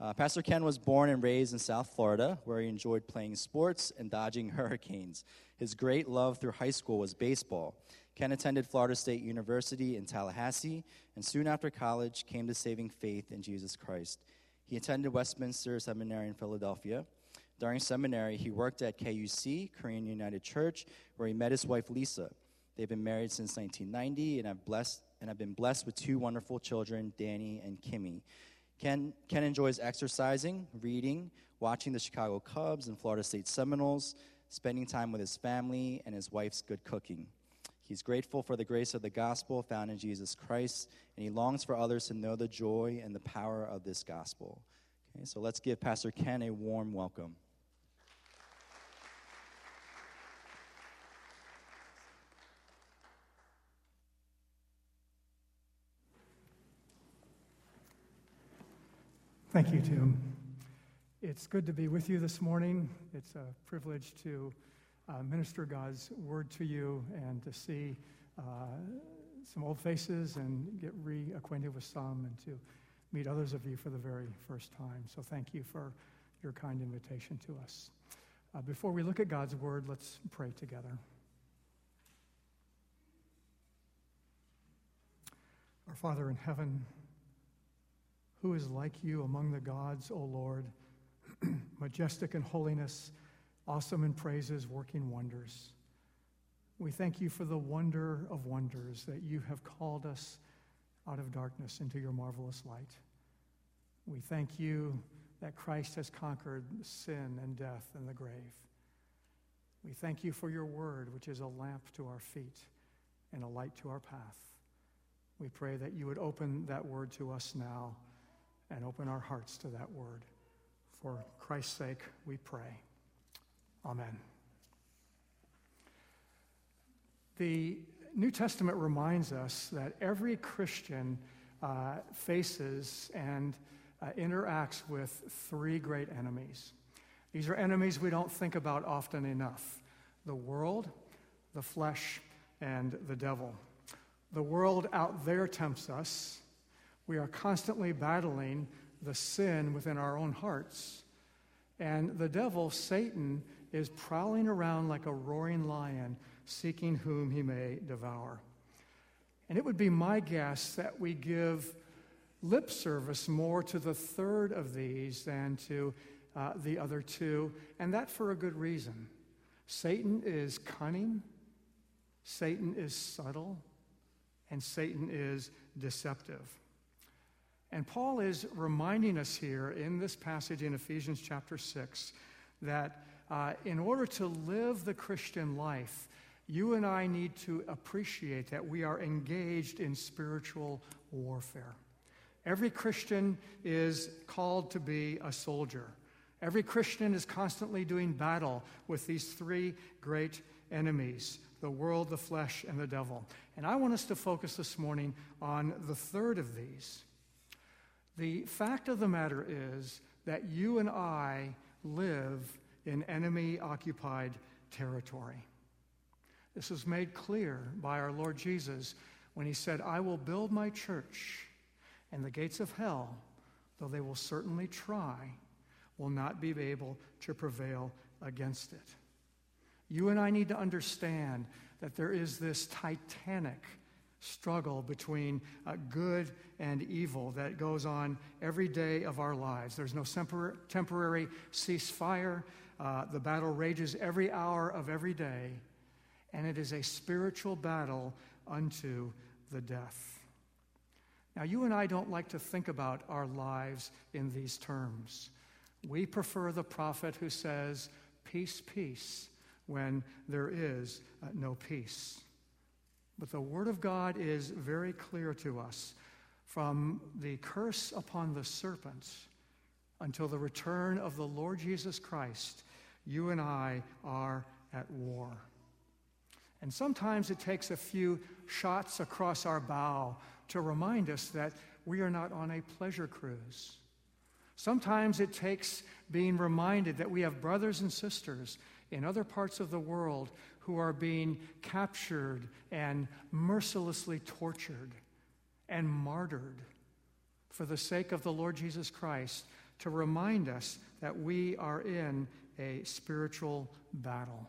Uh, Pastor Ken was born and raised in South Florida, where he enjoyed playing sports and dodging hurricanes. His great love through high school was baseball. Ken attended Florida State University in Tallahassee, and soon after college came to saving faith in Jesus Christ. He attended Westminster Seminary in Philadelphia. During seminary, he worked at KUC, Korean United Church, where he met his wife Lisa. They've been married since 1990 and have blessed and have been blessed with two wonderful children, Danny and Kimmy. Ken, Ken enjoys exercising, reading, watching the Chicago Cubs and Florida State Seminoles, spending time with his family, and his wife's good cooking. He's grateful for the grace of the gospel found in Jesus Christ, and he longs for others to know the joy and the power of this gospel. Okay, so let's give Pastor Ken a warm welcome. Thank you, Tim. It's good to be with you this morning. It's a privilege to uh, minister God's word to you and to see uh, some old faces and get reacquainted with some and to meet others of you for the very first time. So thank you for your kind invitation to us. Uh, before we look at God's word, let's pray together. Our Father in heaven, who is like you among the gods, O Lord, majestic in holiness, awesome in praises, working wonders. We thank you for the wonder of wonders that you have called us out of darkness into your marvelous light. We thank you that Christ has conquered sin and death and the grave. We thank you for your word, which is a lamp to our feet and a light to our path. We pray that you would open that word to us now and open our hearts to that word. For Christ's sake, we pray. Amen. The New Testament reminds us that every Christian uh, faces and uh, interacts with three great enemies. These are enemies we don't think about often enough the world, the flesh, and the devil. The world out there tempts us, we are constantly battling the sin within our own hearts. And the devil, Satan, is prowling around like a roaring lion, seeking whom he may devour. And it would be my guess that we give lip service more to the third of these than to uh, the other two, and that for a good reason. Satan is cunning, Satan is subtle, and Satan is deceptive. And Paul is reminding us here in this passage in Ephesians chapter 6 that uh, in order to live the Christian life, you and I need to appreciate that we are engaged in spiritual warfare. Every Christian is called to be a soldier. Every Christian is constantly doing battle with these three great enemies the world, the flesh, and the devil. And I want us to focus this morning on the third of these the fact of the matter is that you and I live in enemy occupied territory. This is made clear by our Lord Jesus when he said, I will build my church, and the gates of hell, though they will certainly try, will not be able to prevail against it. You and I need to understand that there is this titanic struggle between uh, good and evil that goes on every day of our lives. There's no tempor- temporary ceasefire. Uh, the battle rages every hour of every day, and it is a spiritual battle unto the death. Now, you and I don't like to think about our lives in these terms. We prefer the prophet who says, Peace, peace, when there is uh, no peace. But the Word of God is very clear to us from the curse upon the serpent until the return of the Lord Jesus Christ, you and I are at war. And sometimes it takes a few shots across our bow to remind us that we are not on a pleasure cruise. Sometimes it takes being reminded that we have brothers and sisters in other parts of the world who are being captured and mercilessly tortured and martyred for the sake of the Lord Jesus Christ to remind us that we are in a spiritual battle.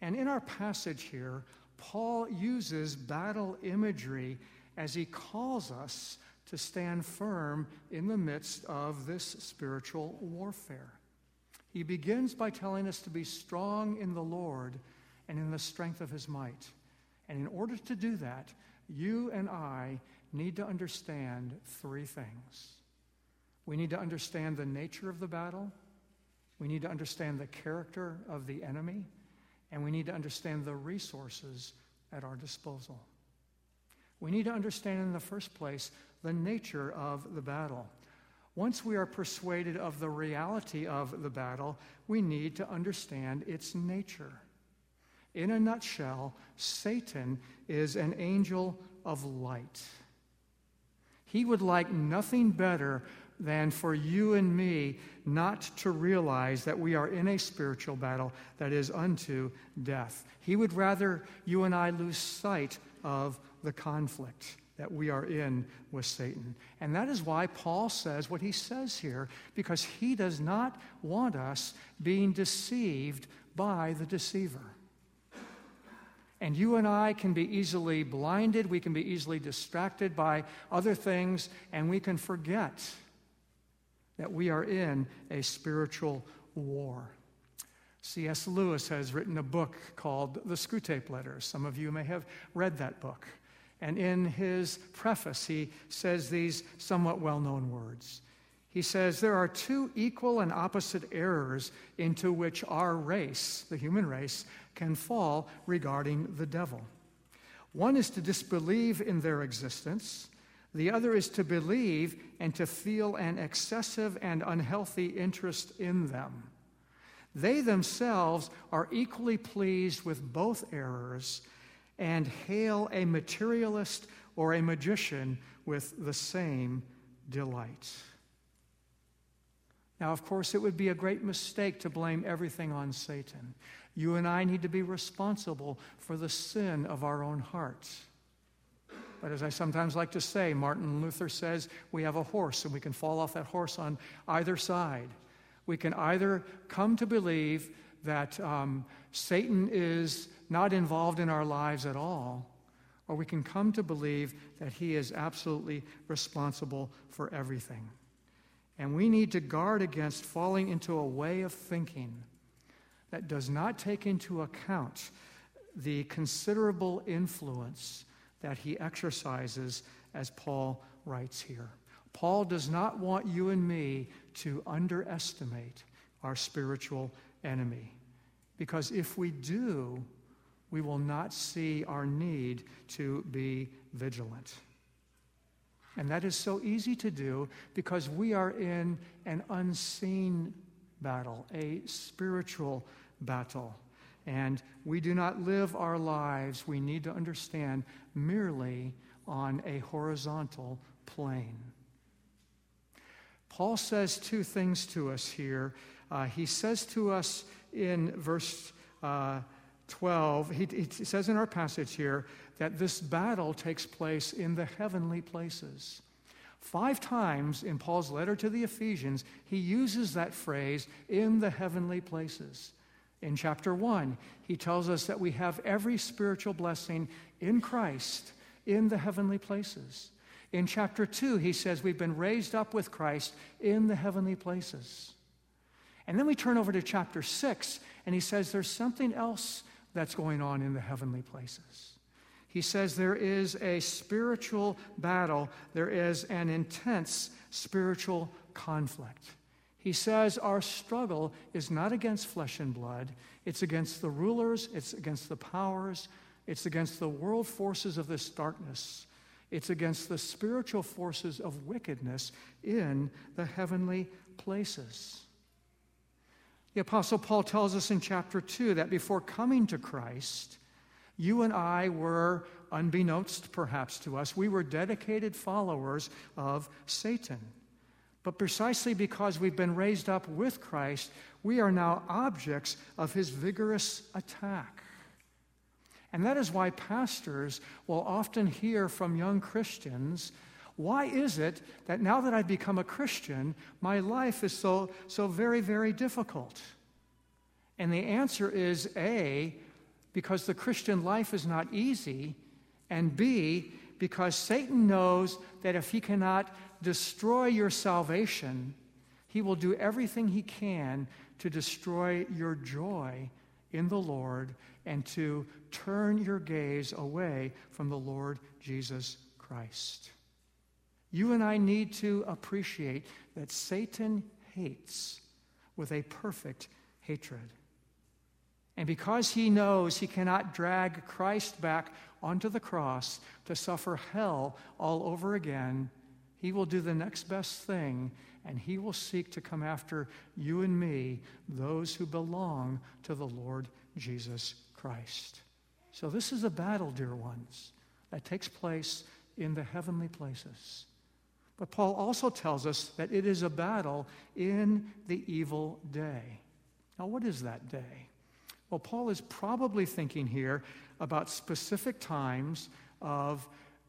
And in our passage here, Paul uses battle imagery as he calls us to stand firm in the midst of this spiritual warfare. He begins by telling us to be strong in the Lord and in the strength of his might. And in order to do that, you and I need to understand three things. We need to understand the nature of the battle, we need to understand the character of the enemy, and we need to understand the resources at our disposal. We need to understand, in the first place, the nature of the battle. Once we are persuaded of the reality of the battle, we need to understand its nature. In a nutshell, Satan is an angel of light. He would like nothing better than for you and me not to realize that we are in a spiritual battle that is unto death. He would rather you and I lose sight of the conflict that we are in with Satan. And that is why Paul says what he says here, because he does not want us being deceived by the deceiver. And you and I can be easily blinded, we can be easily distracted by other things, and we can forget that we are in a spiritual war. C.S. Lewis has written a book called The Screwtape Letters. Some of you may have read that book. And in his preface, he says these somewhat well known words. He says, There are two equal and opposite errors into which our race, the human race, can fall regarding the devil. One is to disbelieve in their existence, the other is to believe and to feel an excessive and unhealthy interest in them. They themselves are equally pleased with both errors and hail a materialist or a magician with the same delight. Now, of course, it would be a great mistake to blame everything on Satan. You and I need to be responsible for the sin of our own hearts. But as I sometimes like to say, Martin Luther says we have a horse and we can fall off that horse on either side. We can either come to believe that um, Satan is not involved in our lives at all, or we can come to believe that he is absolutely responsible for everything. And we need to guard against falling into a way of thinking that does not take into account the considerable influence that he exercises, as Paul writes here. Paul does not want you and me to underestimate our spiritual enemy. Because if we do, we will not see our need to be vigilant. And that is so easy to do because we are in an unseen battle, a spiritual battle. And we do not live our lives, we need to understand, merely on a horizontal plane. Paul says two things to us here. Uh, he says to us in verse uh, 12, he, he says in our passage here that this battle takes place in the heavenly places. Five times in Paul's letter to the Ephesians, he uses that phrase, in the heavenly places. In chapter 1, he tells us that we have every spiritual blessing in Christ in the heavenly places. In chapter 2, he says we've been raised up with Christ in the heavenly places. And then we turn over to chapter 6, and he says there's something else that's going on in the heavenly places. He says there is a spiritual battle, there is an intense spiritual conflict. He says our struggle is not against flesh and blood, it's against the rulers, it's against the powers, it's against the world forces of this darkness, it's against the spiritual forces of wickedness in the heavenly places. The Apostle Paul tells us in chapter 2 that before coming to Christ, you and I were, unbeknownst perhaps to us, we were dedicated followers of Satan. But precisely because we've been raised up with Christ, we are now objects of his vigorous attack. And that is why pastors will often hear from young Christians, Why is it that now that I've become a Christian, my life is so, so very, very difficult? And the answer is A, because the Christian life is not easy, and B, because Satan knows that if he cannot destroy your salvation, he will do everything he can to destroy your joy in the Lord and to turn your gaze away from the Lord Jesus Christ. You and I need to appreciate that Satan hates with a perfect hatred. And because he knows he cannot drag Christ back onto the cross to suffer hell all over again, he will do the next best thing and he will seek to come after you and me, those who belong to the Lord Jesus Christ. So, this is a battle, dear ones, that takes place in the heavenly places. But Paul also tells us that it is a battle in the evil day. Now, what is that day? Well, Paul is probably thinking here about specific times of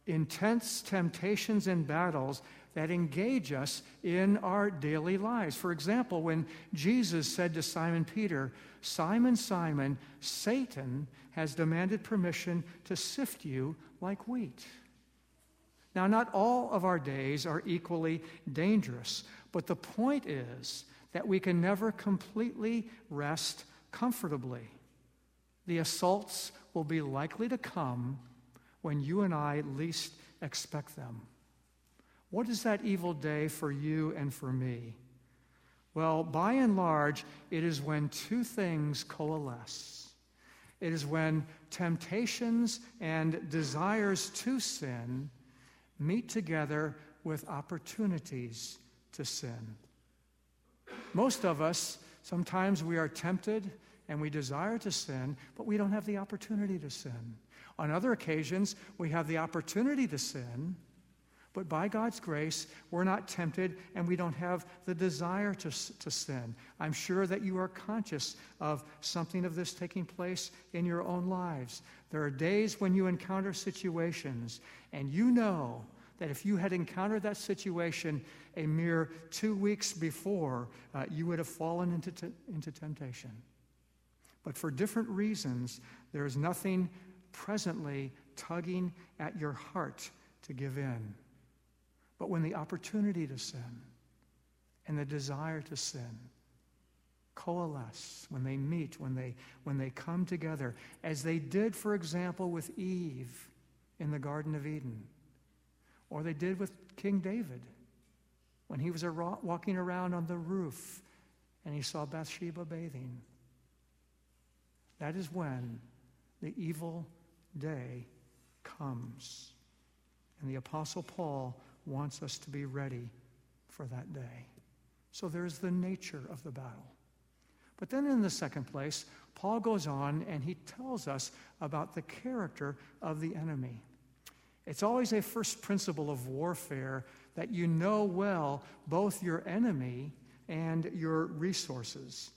intense temptations and battles that engage us in our daily lives. For example, when Jesus said to Simon Peter, Simon, Simon, Satan has demanded permission to sift you like wheat. Now, not all of our days are equally dangerous, but the point is that we can never completely rest comfortably. The assaults will be likely to come when you and I least expect them. What is that evil day for you and for me? Well, by and large, it is when two things coalesce. It is when temptations and desires to sin meet together with opportunities to sin. Most of us, sometimes we are tempted and we desire to sin, but we don't have the opportunity to sin. On other occasions, we have the opportunity to sin, but by God's grace, we're not tempted and we don't have the desire to, to sin. I'm sure that you are conscious of something of this taking place in your own lives. There are days when you encounter situations and you know that if you had encountered that situation a mere two weeks before, uh, you would have fallen into, t- into temptation. But for different reasons, there is nothing presently tugging at your heart to give in. But when the opportunity to sin and the desire to sin coalesce, when they meet, when they, when they come together, as they did, for example, with Eve in the Garden of Eden, or they did with King David when he was walking around on the roof and he saw Bathsheba bathing. That is when the evil day comes. And the Apostle Paul wants us to be ready for that day. So there's the nature of the battle. But then in the second place, Paul goes on and he tells us about the character of the enemy. It's always a first principle of warfare that you know well both your enemy and your resources.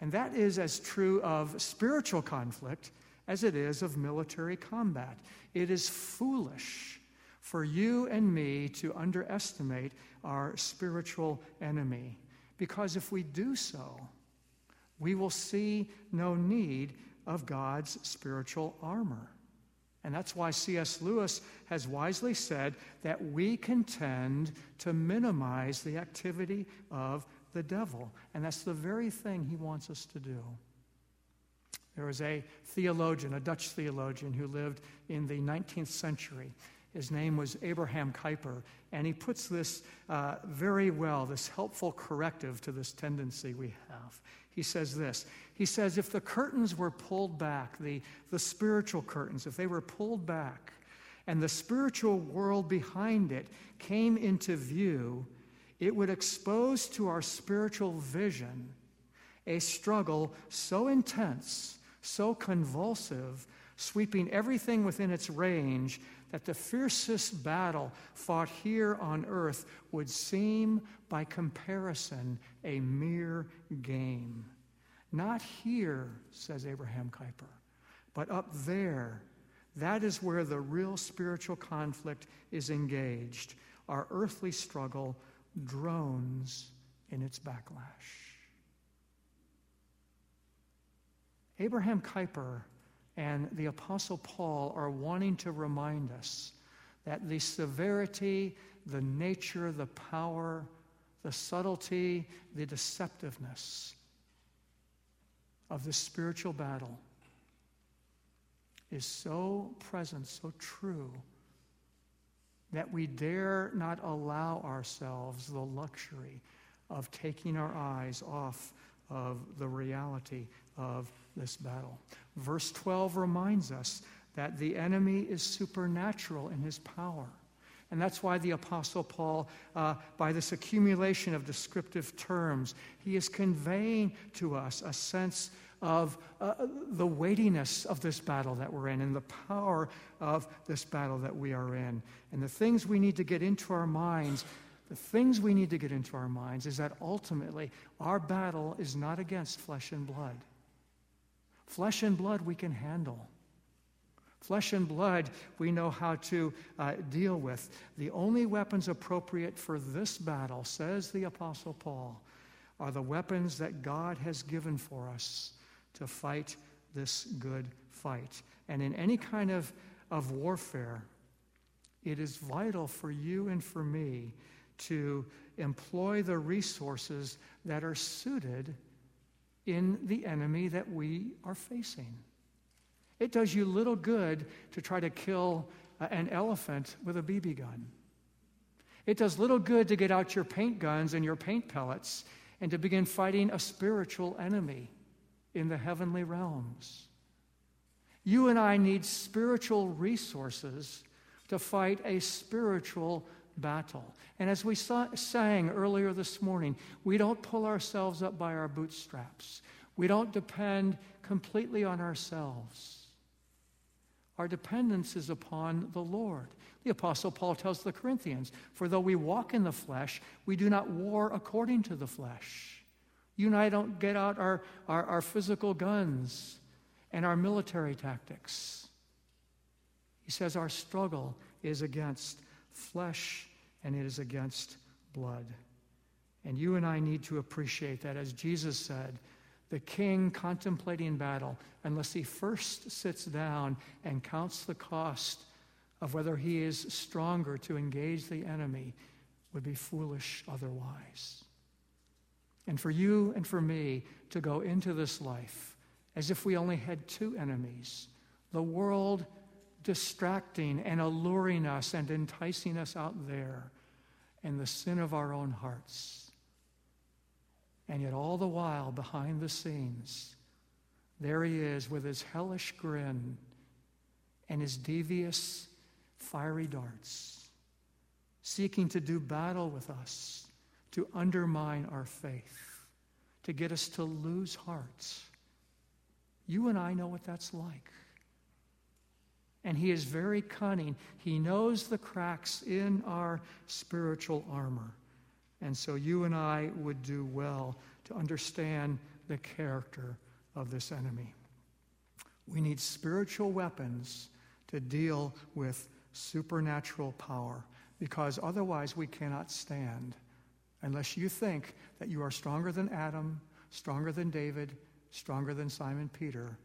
And that is as true of spiritual conflict as it is of military combat. It is foolish for you and me to underestimate our spiritual enemy, because if we do so, we will see no need of God's spiritual armor. And that's why C.S. Lewis has wisely said that we contend to minimize the activity of the devil. And that's the very thing he wants us to do. There was a theologian, a Dutch theologian, who lived in the 19th century. His name was Abraham Kuyper, and he puts this uh, very well, this helpful corrective to this tendency we have. He says this He says, if the curtains were pulled back, the, the spiritual curtains, if they were pulled back, and the spiritual world behind it came into view, it would expose to our spiritual vision a struggle so intense, so convulsive, sweeping everything within its range, that the fiercest battle fought here on earth would seem, by comparison, a mere game. Not here, says Abraham Kuyper, but up there. That is where the real spiritual conflict is engaged our earthly struggle drones in its backlash. Abraham Kuyper and the Apostle Paul are wanting to remind us that the severity, the nature, the power, the subtlety, the deceptiveness of the spiritual battle is so present, so true, that we dare not allow ourselves the luxury of taking our eyes off of the reality of this battle. Verse 12 reminds us that the enemy is supernatural in his power. And that's why the Apostle Paul, uh, by this accumulation of descriptive terms, he is conveying to us a sense of uh, the weightiness of this battle that we're in and the power of this battle that we are in. And the things we need to get into our minds, the things we need to get into our minds is that ultimately our battle is not against flesh and blood. Flesh and blood we can handle. Flesh and blood we know how to uh, deal with. The only weapons appropriate for this battle, says the Apostle Paul, are the weapons that God has given for us to fight this good fight. And in any kind of, of warfare, it is vital for you and for me to employ the resources that are suited in the enemy that we are facing. It does you little good to try to kill uh, an elephant with a BB gun. It does little good to get out your paint guns and your paint pellets and to begin fighting a spiritual enemy in the heavenly realms. You and I need spiritual resources to fight a spiritual battle. And as we sang earlier this morning, we don't pull ourselves up by our bootstraps. We don't depend completely on ourselves. Our dependence is upon the Lord. The Apostle Paul tells the Corinthians, For though we walk in the flesh, we do not war according to the flesh. You and I don't get out our, our, our physical guns and our military tactics. He says our struggle is against flesh and it is against blood. And you and I need to appreciate that, as Jesus said, the king contemplating battle, unless he first sits down and counts the cost of whether he is stronger to engage the enemy, would be foolish otherwise. And for you and for me to go into this life as if we only had two enemies the world distracting and alluring us and enticing us out there, and the sin of our own hearts. And yet, all the while, behind the scenes, there he is with his hellish grin and his devious, fiery darts, seeking to do battle with us, to undermine our faith, to get us to lose hearts. You and I know what that's like. And he is very cunning. He knows the cracks in our spiritual armor. And so you and I would do well to understand the character of this enemy. We need spiritual weapons to deal with supernatural power because otherwise we cannot stand unless you think that you are stronger than Adam, stronger than David, stronger than Simon Peter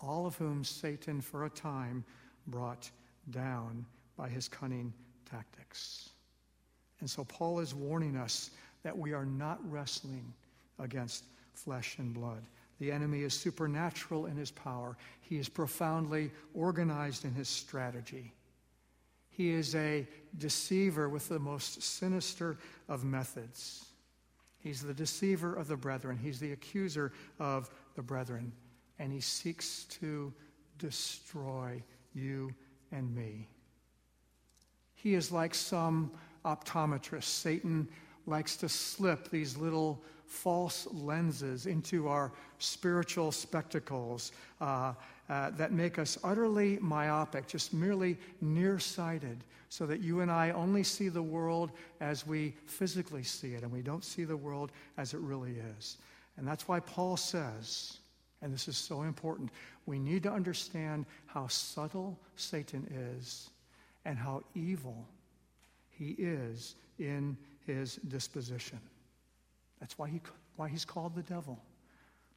all of whom Satan for a time brought down by his cunning tactics. And so Paul is warning us that we are not wrestling against flesh and blood. The enemy is supernatural in his power, he is profoundly organized in his strategy. He is a deceiver with the most sinister of methods. He's the deceiver of the brethren. He's the accuser of the brethren and he seeks to destroy you and me. He is like some optometrist. Satan likes to slip these little false lenses into our spiritual spectacles uh, uh, that make us utterly myopic, just merely nearsighted, so that you and I only see the world as we physically see it, and we don't see the world as it really is. And that's why Paul says, and this is so important. We need to understand how subtle Satan is and how evil he is in his disposition. That's why, he, why he's called the devil.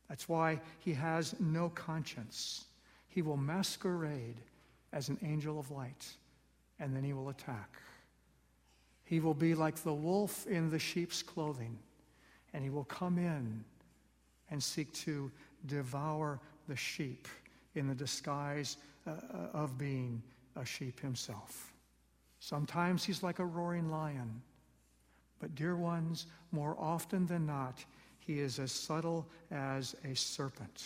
That's why he has no conscience. He will masquerade as an angel of light, and then he will attack. He will be like the wolf in the sheep's clothing, and he will come in and seek to devour the sheep in the disguise uh, uh, of being a sheep himself. Sometimes he's like a roaring lion. But, dear ones, more often than not, he is as subtle as a serpent.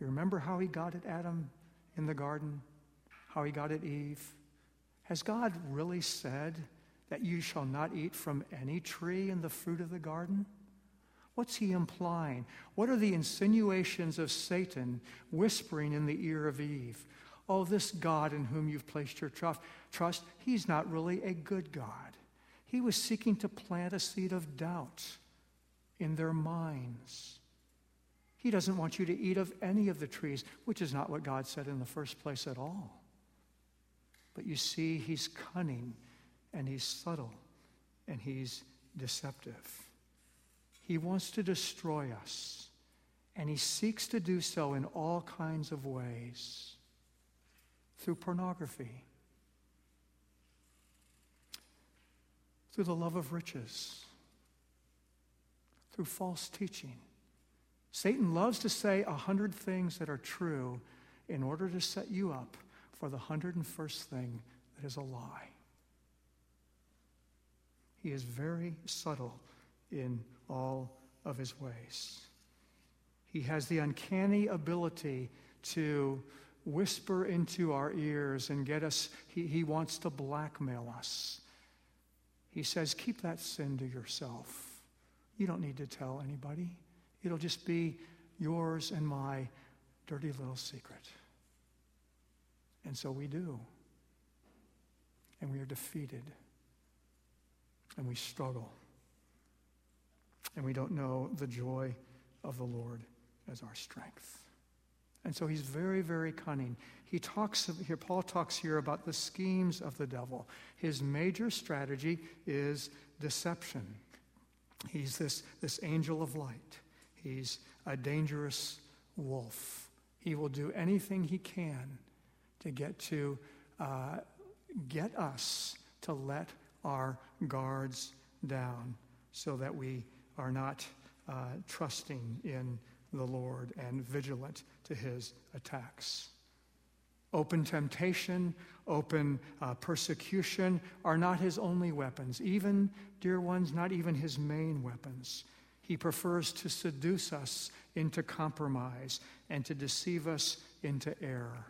You remember how he got at Adam in the garden? How he got at Eve? Has God really said that you shall not eat from any tree in the fruit of the garden? What's he implying? What are the insinuations of Satan whispering in the ear of Eve? Oh, this God in whom you've placed your trust, he's not really a good God. He was seeking to plant a seed of doubt in their minds. He doesn't want you to eat of any of the trees, which is not what God said in the first place at all. But you see, he's cunning and he's subtle and he's deceptive. He wants to destroy us, and he seeks to do so in all kinds of ways through pornography, through the love of riches, through false teaching. Satan loves to say a hundred things that are true in order to set you up for the hundred and first thing that is a lie. He is very subtle in all of his ways. He has the uncanny ability to whisper into our ears and get us, he, he wants to blackmail us. He says, Keep that sin to yourself. You don't need to tell anybody. It'll just be yours and my dirty little secret. And so we do. And we are defeated. And we struggle and we don't know the joy of the Lord as our strength. And so he's very, very cunning. He talks here, Paul talks here about the schemes of the devil. His major strategy is deception. He's this, this angel of light. He's a dangerous wolf. He will do anything he can to get to uh, get us to let our guards down so that we are not uh, trusting in the Lord and vigilant to his attacks. Open temptation, open uh, persecution are not his only weapons. Even, dear ones, not even his main weapons. He prefers to seduce us into compromise and to deceive us into error.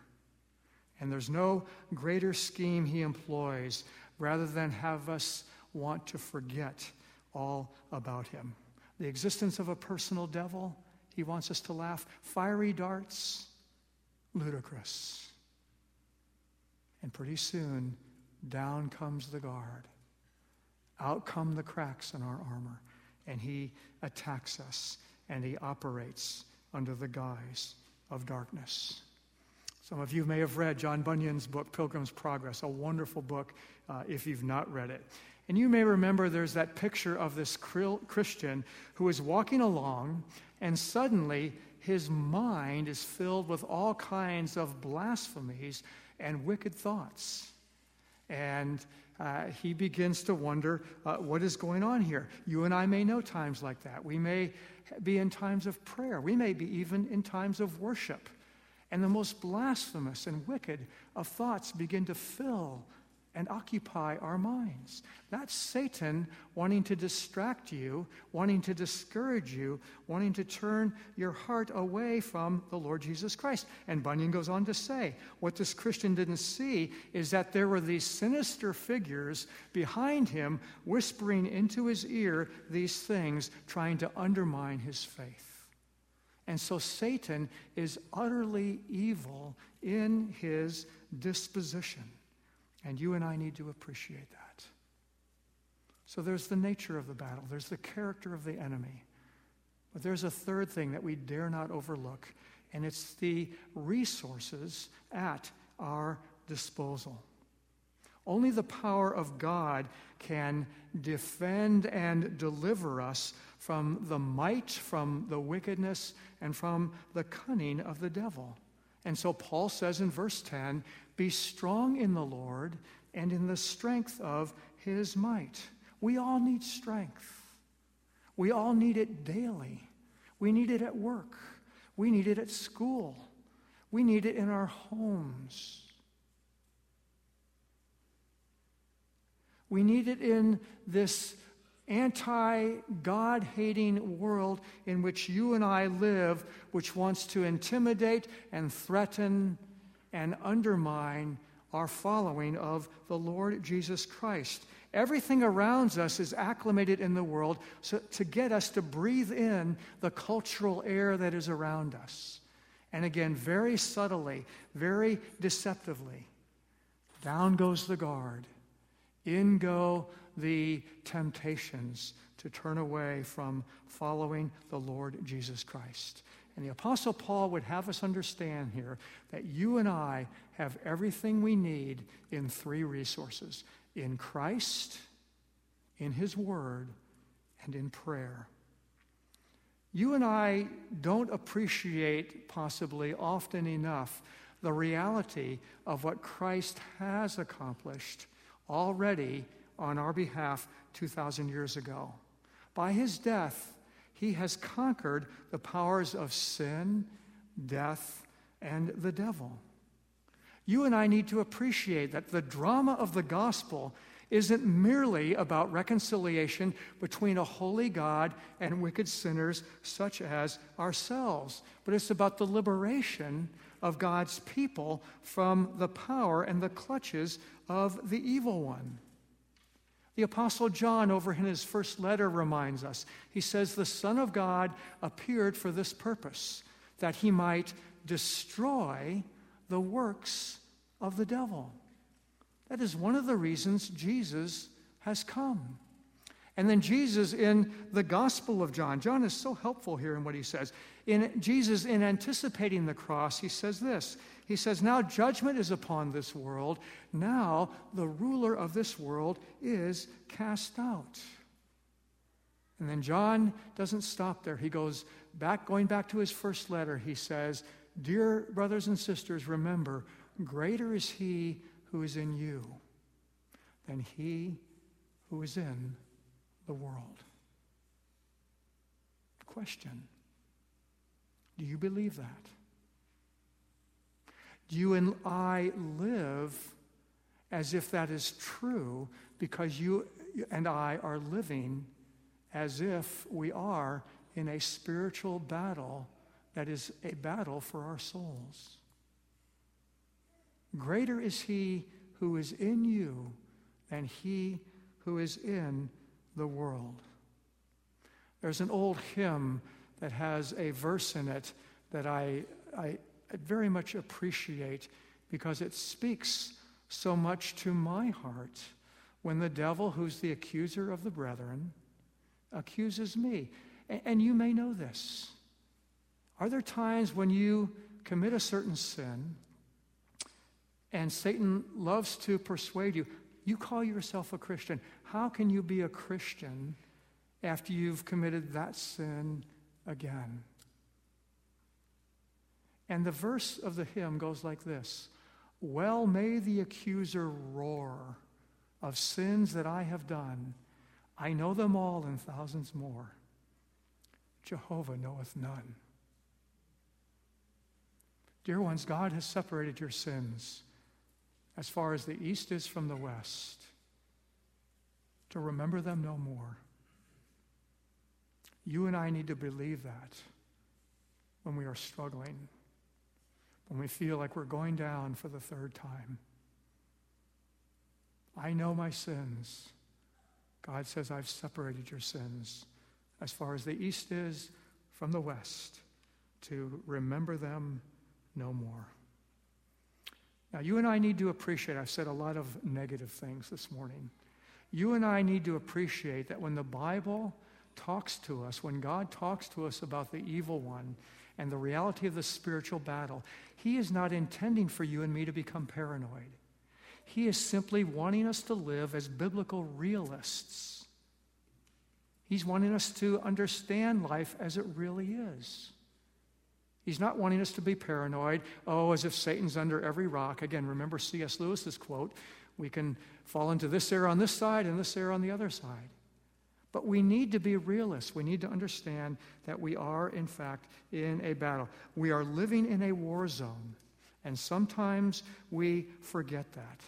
And there's no greater scheme he employs rather than have us want to forget all about him. The existence of a personal devil, he wants us to laugh. Fiery darts, ludicrous. And pretty soon, down comes the guard. Out come the cracks in our armor. And he attacks us and he operates under the guise of darkness. Some of you may have read John Bunyan's book, Pilgrim's Progress, a wonderful book uh, if you've not read it. And you may remember there's that picture of this Christian who is walking along, and suddenly his mind is filled with all kinds of blasphemies and wicked thoughts. And uh, he begins to wonder uh, what is going on here. You and I may know times like that. We may be in times of prayer, we may be even in times of worship. And the most blasphemous and wicked of thoughts begin to fill and occupy our minds. That's Satan wanting to distract you, wanting to discourage you, wanting to turn your heart away from the Lord Jesus Christ. And Bunyan goes on to say, what this Christian didn't see is that there were these sinister figures behind him whispering into his ear these things, trying to undermine his faith. And so Satan is utterly evil in his disposition. And you and I need to appreciate that. So there's the nature of the battle, there's the character of the enemy. But there's a third thing that we dare not overlook, and it's the resources at our disposal. Only the power of God can defend and deliver us from the might, from the wickedness, and from the cunning of the devil. And so Paul says in verse 10 Be strong in the Lord and in the strength of his might. We all need strength. We all need it daily. We need it at work. We need it at school. We need it in our homes. We need it in this anti God hating world in which you and I live, which wants to intimidate and threaten and undermine our following of the Lord Jesus Christ. Everything around us is acclimated in the world so, to get us to breathe in the cultural air that is around us. And again, very subtly, very deceptively, down goes the guard. In go the temptations to turn away from following the Lord Jesus Christ. And the Apostle Paul would have us understand here that you and I have everything we need in three resources in Christ, in His Word, and in prayer. You and I don't appreciate, possibly often enough, the reality of what Christ has accomplished already on our behalf 2,000 years ago. By his death, he has conquered the powers of sin, death, and the devil. You and I need to appreciate that the drama of the gospel isn't merely about reconciliation between a holy God and wicked sinners such as ourselves, but it's about the liberation of God's people from the power and the clutches of the evil one. The Apostle John, over in his first letter, reminds us. He says, The Son of God appeared for this purpose, that he might destroy the works of the devil. That is one of the reasons Jesus has come. And then Jesus in the Gospel of John, John is so helpful here in what he says. In Jesus, in anticipating the cross, he says this. He says, Now judgment is upon this world. Now the ruler of this world is cast out. And then John doesn't stop there. He goes back, going back to his first letter, he says, Dear brothers and sisters, remember, greater is he who is in you than he who is in the world. Question Do you believe that? You and I live as if that is true because you and I are living as if we are in a spiritual battle that is a battle for our souls? Greater is he who is in you than he who is in the world. There's an old hymn that has a verse in it that I, I very much appreciate because it speaks so much to my heart when the devil, who's the accuser of the brethren, accuses me. And you may know this. Are there times when you commit a certain sin and Satan loves to persuade you? You call yourself a Christian. How can you be a Christian after you've committed that sin again? And the verse of the hymn goes like this Well may the accuser roar of sins that I have done. I know them all and thousands more. Jehovah knoweth none. Dear ones, God has separated your sins as far as the east is from the west to remember them no more. You and I need to believe that when we are struggling, when we feel like we're going down for the third time. I know my sins. God says, I've separated your sins as far as the east is from the west to remember them no more. Now, you and I need to appreciate, I've said a lot of negative things this morning. You and I need to appreciate that when the Bible talks to us, when God talks to us about the evil one and the reality of the spiritual battle, He is not intending for you and me to become paranoid. He is simply wanting us to live as biblical realists. He's wanting us to understand life as it really is. He's not wanting us to be paranoid, oh, as if Satan's under every rock. Again, remember C.S. Lewis's quote we can fall into this error on this side and this error on the other side. But we need to be realists. We need to understand that we are, in fact, in a battle. We are living in a war zone, and sometimes we forget that.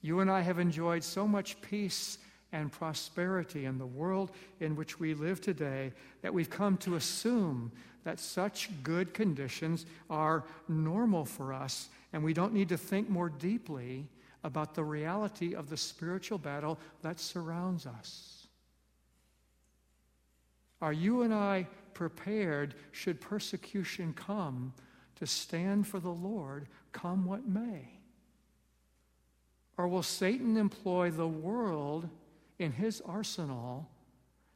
You and I have enjoyed so much peace and prosperity in the world in which we live today that we've come to assume that such good conditions are normal for us, and we don't need to think more deeply about the reality of the spiritual battle that surrounds us. Are you and I prepared, should persecution come, to stand for the Lord, come what may? Or will Satan employ the world in his arsenal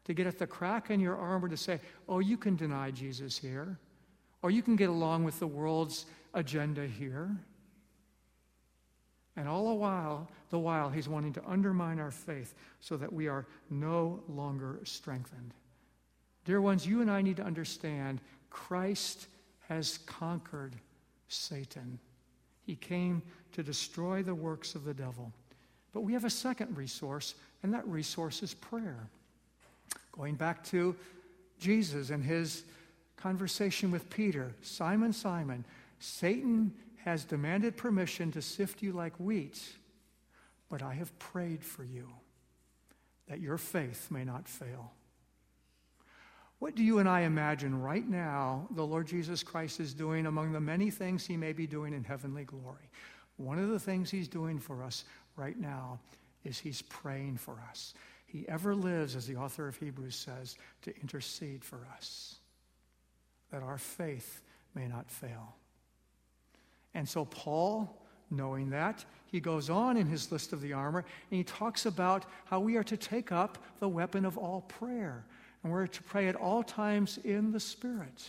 to get at the crack in your armor to say, oh, you can deny Jesus here, or you can get along with the world's agenda here? And all the while, the while, he's wanting to undermine our faith so that we are no longer strengthened. Dear ones, you and I need to understand Christ has conquered Satan. He came to destroy the works of the devil. But we have a second resource, and that resource is prayer. Going back to Jesus and his conversation with Peter Simon, Simon, Satan has demanded permission to sift you like wheat, but I have prayed for you that your faith may not fail. What do you and I imagine right now the Lord Jesus Christ is doing among the many things he may be doing in heavenly glory? One of the things he's doing for us right now is he's praying for us. He ever lives, as the author of Hebrews says, to intercede for us, that our faith may not fail. And so, Paul, knowing that, he goes on in his list of the armor and he talks about how we are to take up the weapon of all prayer. And we're to pray at all times in the Spirit,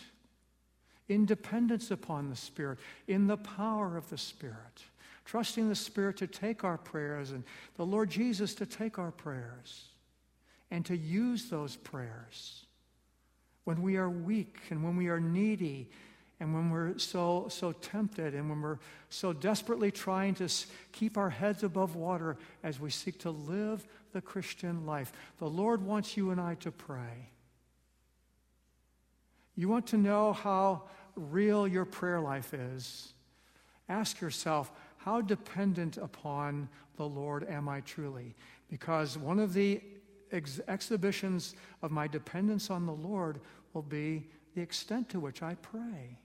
in dependence upon the Spirit, in the power of the Spirit, trusting the Spirit to take our prayers and the Lord Jesus to take our prayers and to use those prayers when we are weak and when we are needy and when we're so, so tempted and when we're so desperately trying to keep our heads above water as we seek to live the Christian life, the Lord wants you and I to pray. You want to know how real your prayer life is? Ask yourself, how dependent upon the Lord am I truly? Because one of the ex- exhibitions of my dependence on the Lord will be the extent to which I pray.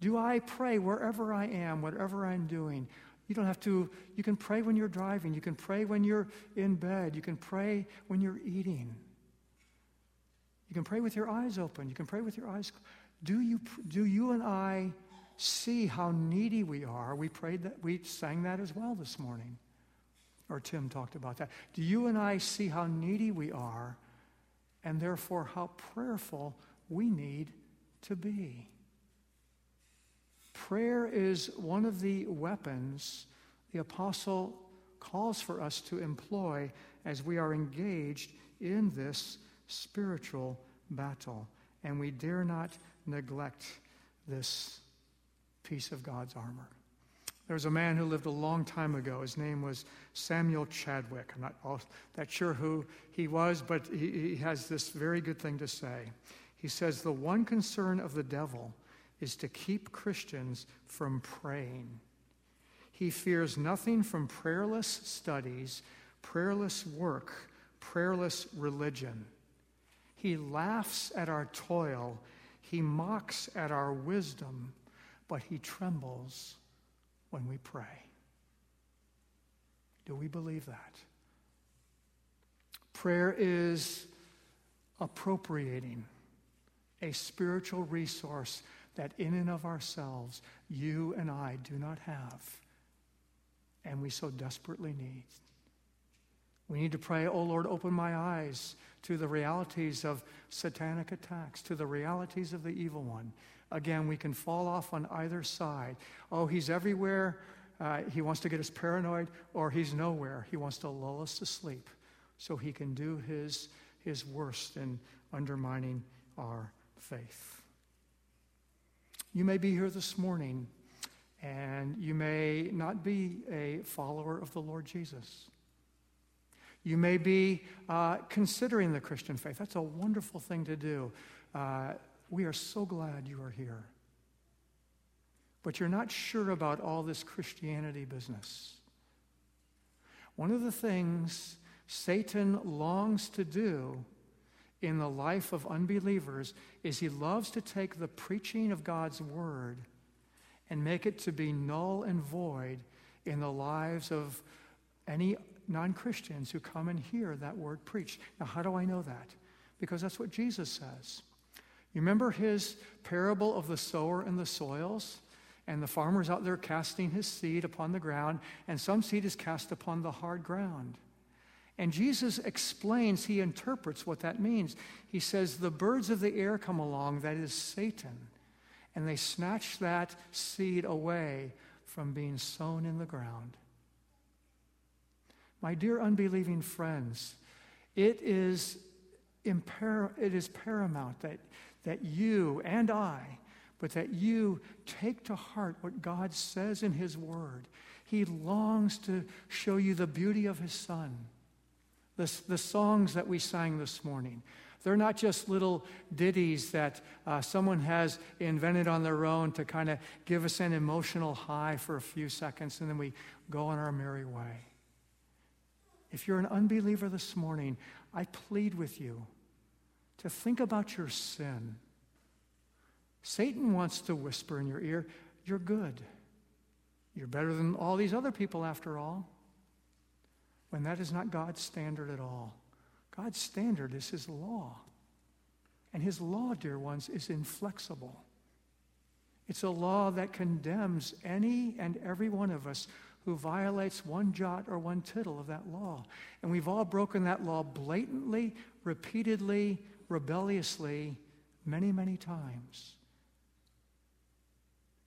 Do I pray wherever I am, whatever I'm doing? You don't have to, you can pray when you're driving. You can pray when you're in bed. You can pray when you're eating. You can pray with your eyes open. You can pray with your eyes. Do you, do you and I see how needy we are? We prayed that, we sang that as well this morning. Or Tim talked about that. Do you and I see how needy we are and therefore how prayerful we need to be? Prayer is one of the weapons the apostle calls for us to employ as we are engaged in this spiritual battle. And we dare not neglect this piece of God's armor. There was a man who lived a long time ago. His name was Samuel Chadwick. I'm not that sure who he was, but he, he has this very good thing to say. He says, The one concern of the devil is to keep Christians from praying. He fears nothing from prayerless studies, prayerless work, prayerless religion. He laughs at our toil, he mocks at our wisdom, but he trembles when we pray. Do we believe that? Prayer is appropriating a spiritual resource that in and of ourselves you and I do not have, and we so desperately need. We need to pray, oh Lord, open my eyes to the realities of satanic attacks, to the realities of the evil one. Again, we can fall off on either side. Oh, he's everywhere uh, he wants to get us paranoid, or he's nowhere. He wants to lull us to sleep so he can do his, his worst in undermining our faith. You may be here this morning and you may not be a follower of the Lord Jesus. You may be uh, considering the Christian faith. That's a wonderful thing to do. Uh, we are so glad you are here. But you're not sure about all this Christianity business. One of the things Satan longs to do in the life of unbelievers is he loves to take the preaching of God's word and make it to be null and void in the lives of any non Christians who come and hear that word preached. Now, how do I know that? Because that's what Jesus says. You remember his parable of the sower and the soils? And the farmer's out there casting his seed upon the ground, and some seed is cast upon the hard ground. And Jesus explains, he interprets what that means. He says, The birds of the air come along, that is Satan, and they snatch that seed away from being sown in the ground. My dear unbelieving friends, it is, impar- it is paramount that, that you and I, but that you take to heart what God says in His Word. He longs to show you the beauty of His Son. The, the songs that we sang this morning, they're not just little ditties that uh, someone has invented on their own to kind of give us an emotional high for a few seconds and then we go on our merry way. If you're an unbeliever this morning, I plead with you to think about your sin. Satan wants to whisper in your ear, You're good. You're better than all these other people, after all. When that is not God's standard at all. God's standard is His law. And His law, dear ones, is inflexible. It's a law that condemns any and every one of us who violates one jot or one tittle of that law. And we've all broken that law blatantly, repeatedly, rebelliously, many, many times.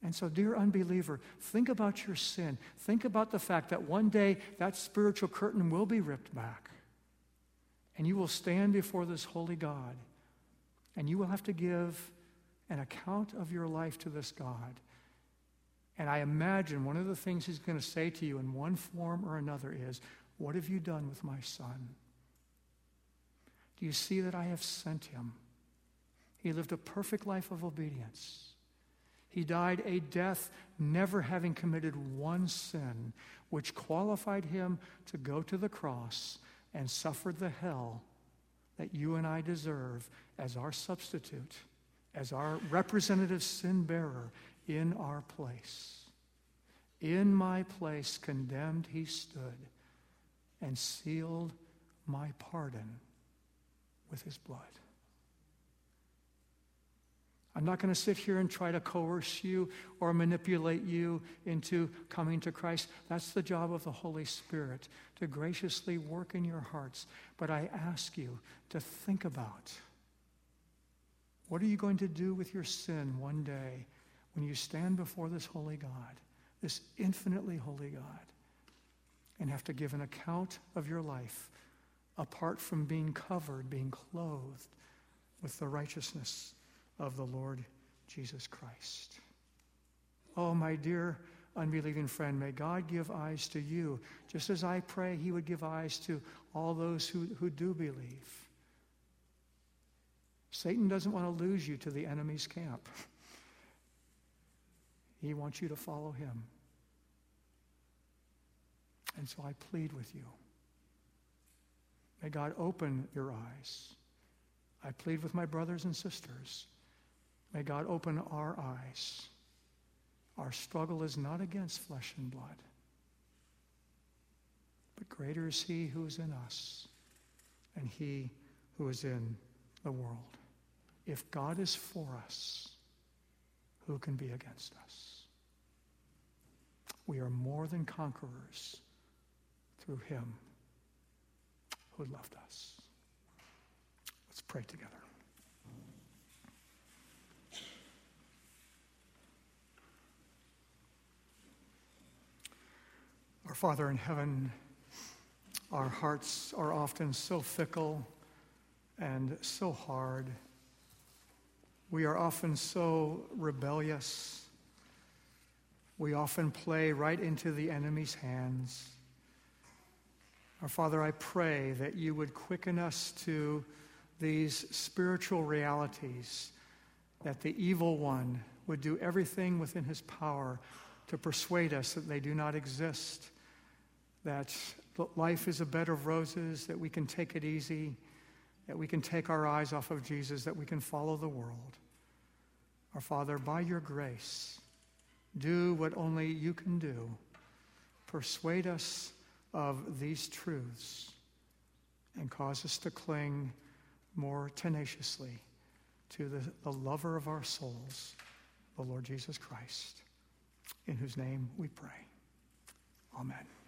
And so, dear unbeliever, think about your sin. Think about the fact that one day that spiritual curtain will be ripped back. And you will stand before this holy God. And you will have to give an account of your life to this God. And I imagine one of the things he's going to say to you in one form or another is, What have you done with my son? Do you see that I have sent him? He lived a perfect life of obedience. He died a death never having committed one sin, which qualified him to go to the cross and suffer the hell that you and I deserve as our substitute, as our representative sin bearer in our place. In my place, condemned, he stood and sealed my pardon with his blood. I'm not going to sit here and try to coerce you or manipulate you into coming to Christ. That's the job of the Holy Spirit, to graciously work in your hearts. But I ask you to think about what are you going to do with your sin one day when you stand before this holy God, this infinitely holy God, and have to give an account of your life apart from being covered, being clothed with the righteousness of the Lord Jesus Christ. Oh, my dear unbelieving friend, may God give eyes to you, just as I pray He would give eyes to all those who, who do believe. Satan doesn't want to lose you to the enemy's camp. He wants you to follow him. And so I plead with you. May God open your eyes. I plead with my brothers and sisters. May God open our eyes. Our struggle is not against flesh and blood, but greater is He who is in us and He who is in the world. If God is for us, who can be against us? We are more than conquerors through Him who loved us. Let's pray together. Father in heaven, our hearts are often so fickle and so hard. We are often so rebellious. We often play right into the enemy's hands. Our Father, I pray that you would quicken us to these spiritual realities, that the evil one would do everything within his power to persuade us that they do not exist, that life is a bed of roses, that we can take it easy, that we can take our eyes off of Jesus, that we can follow the world. Our Father, by your grace, do what only you can do. Persuade us of these truths and cause us to cling more tenaciously to the, the lover of our souls, the Lord Jesus Christ, in whose name we pray. Amen.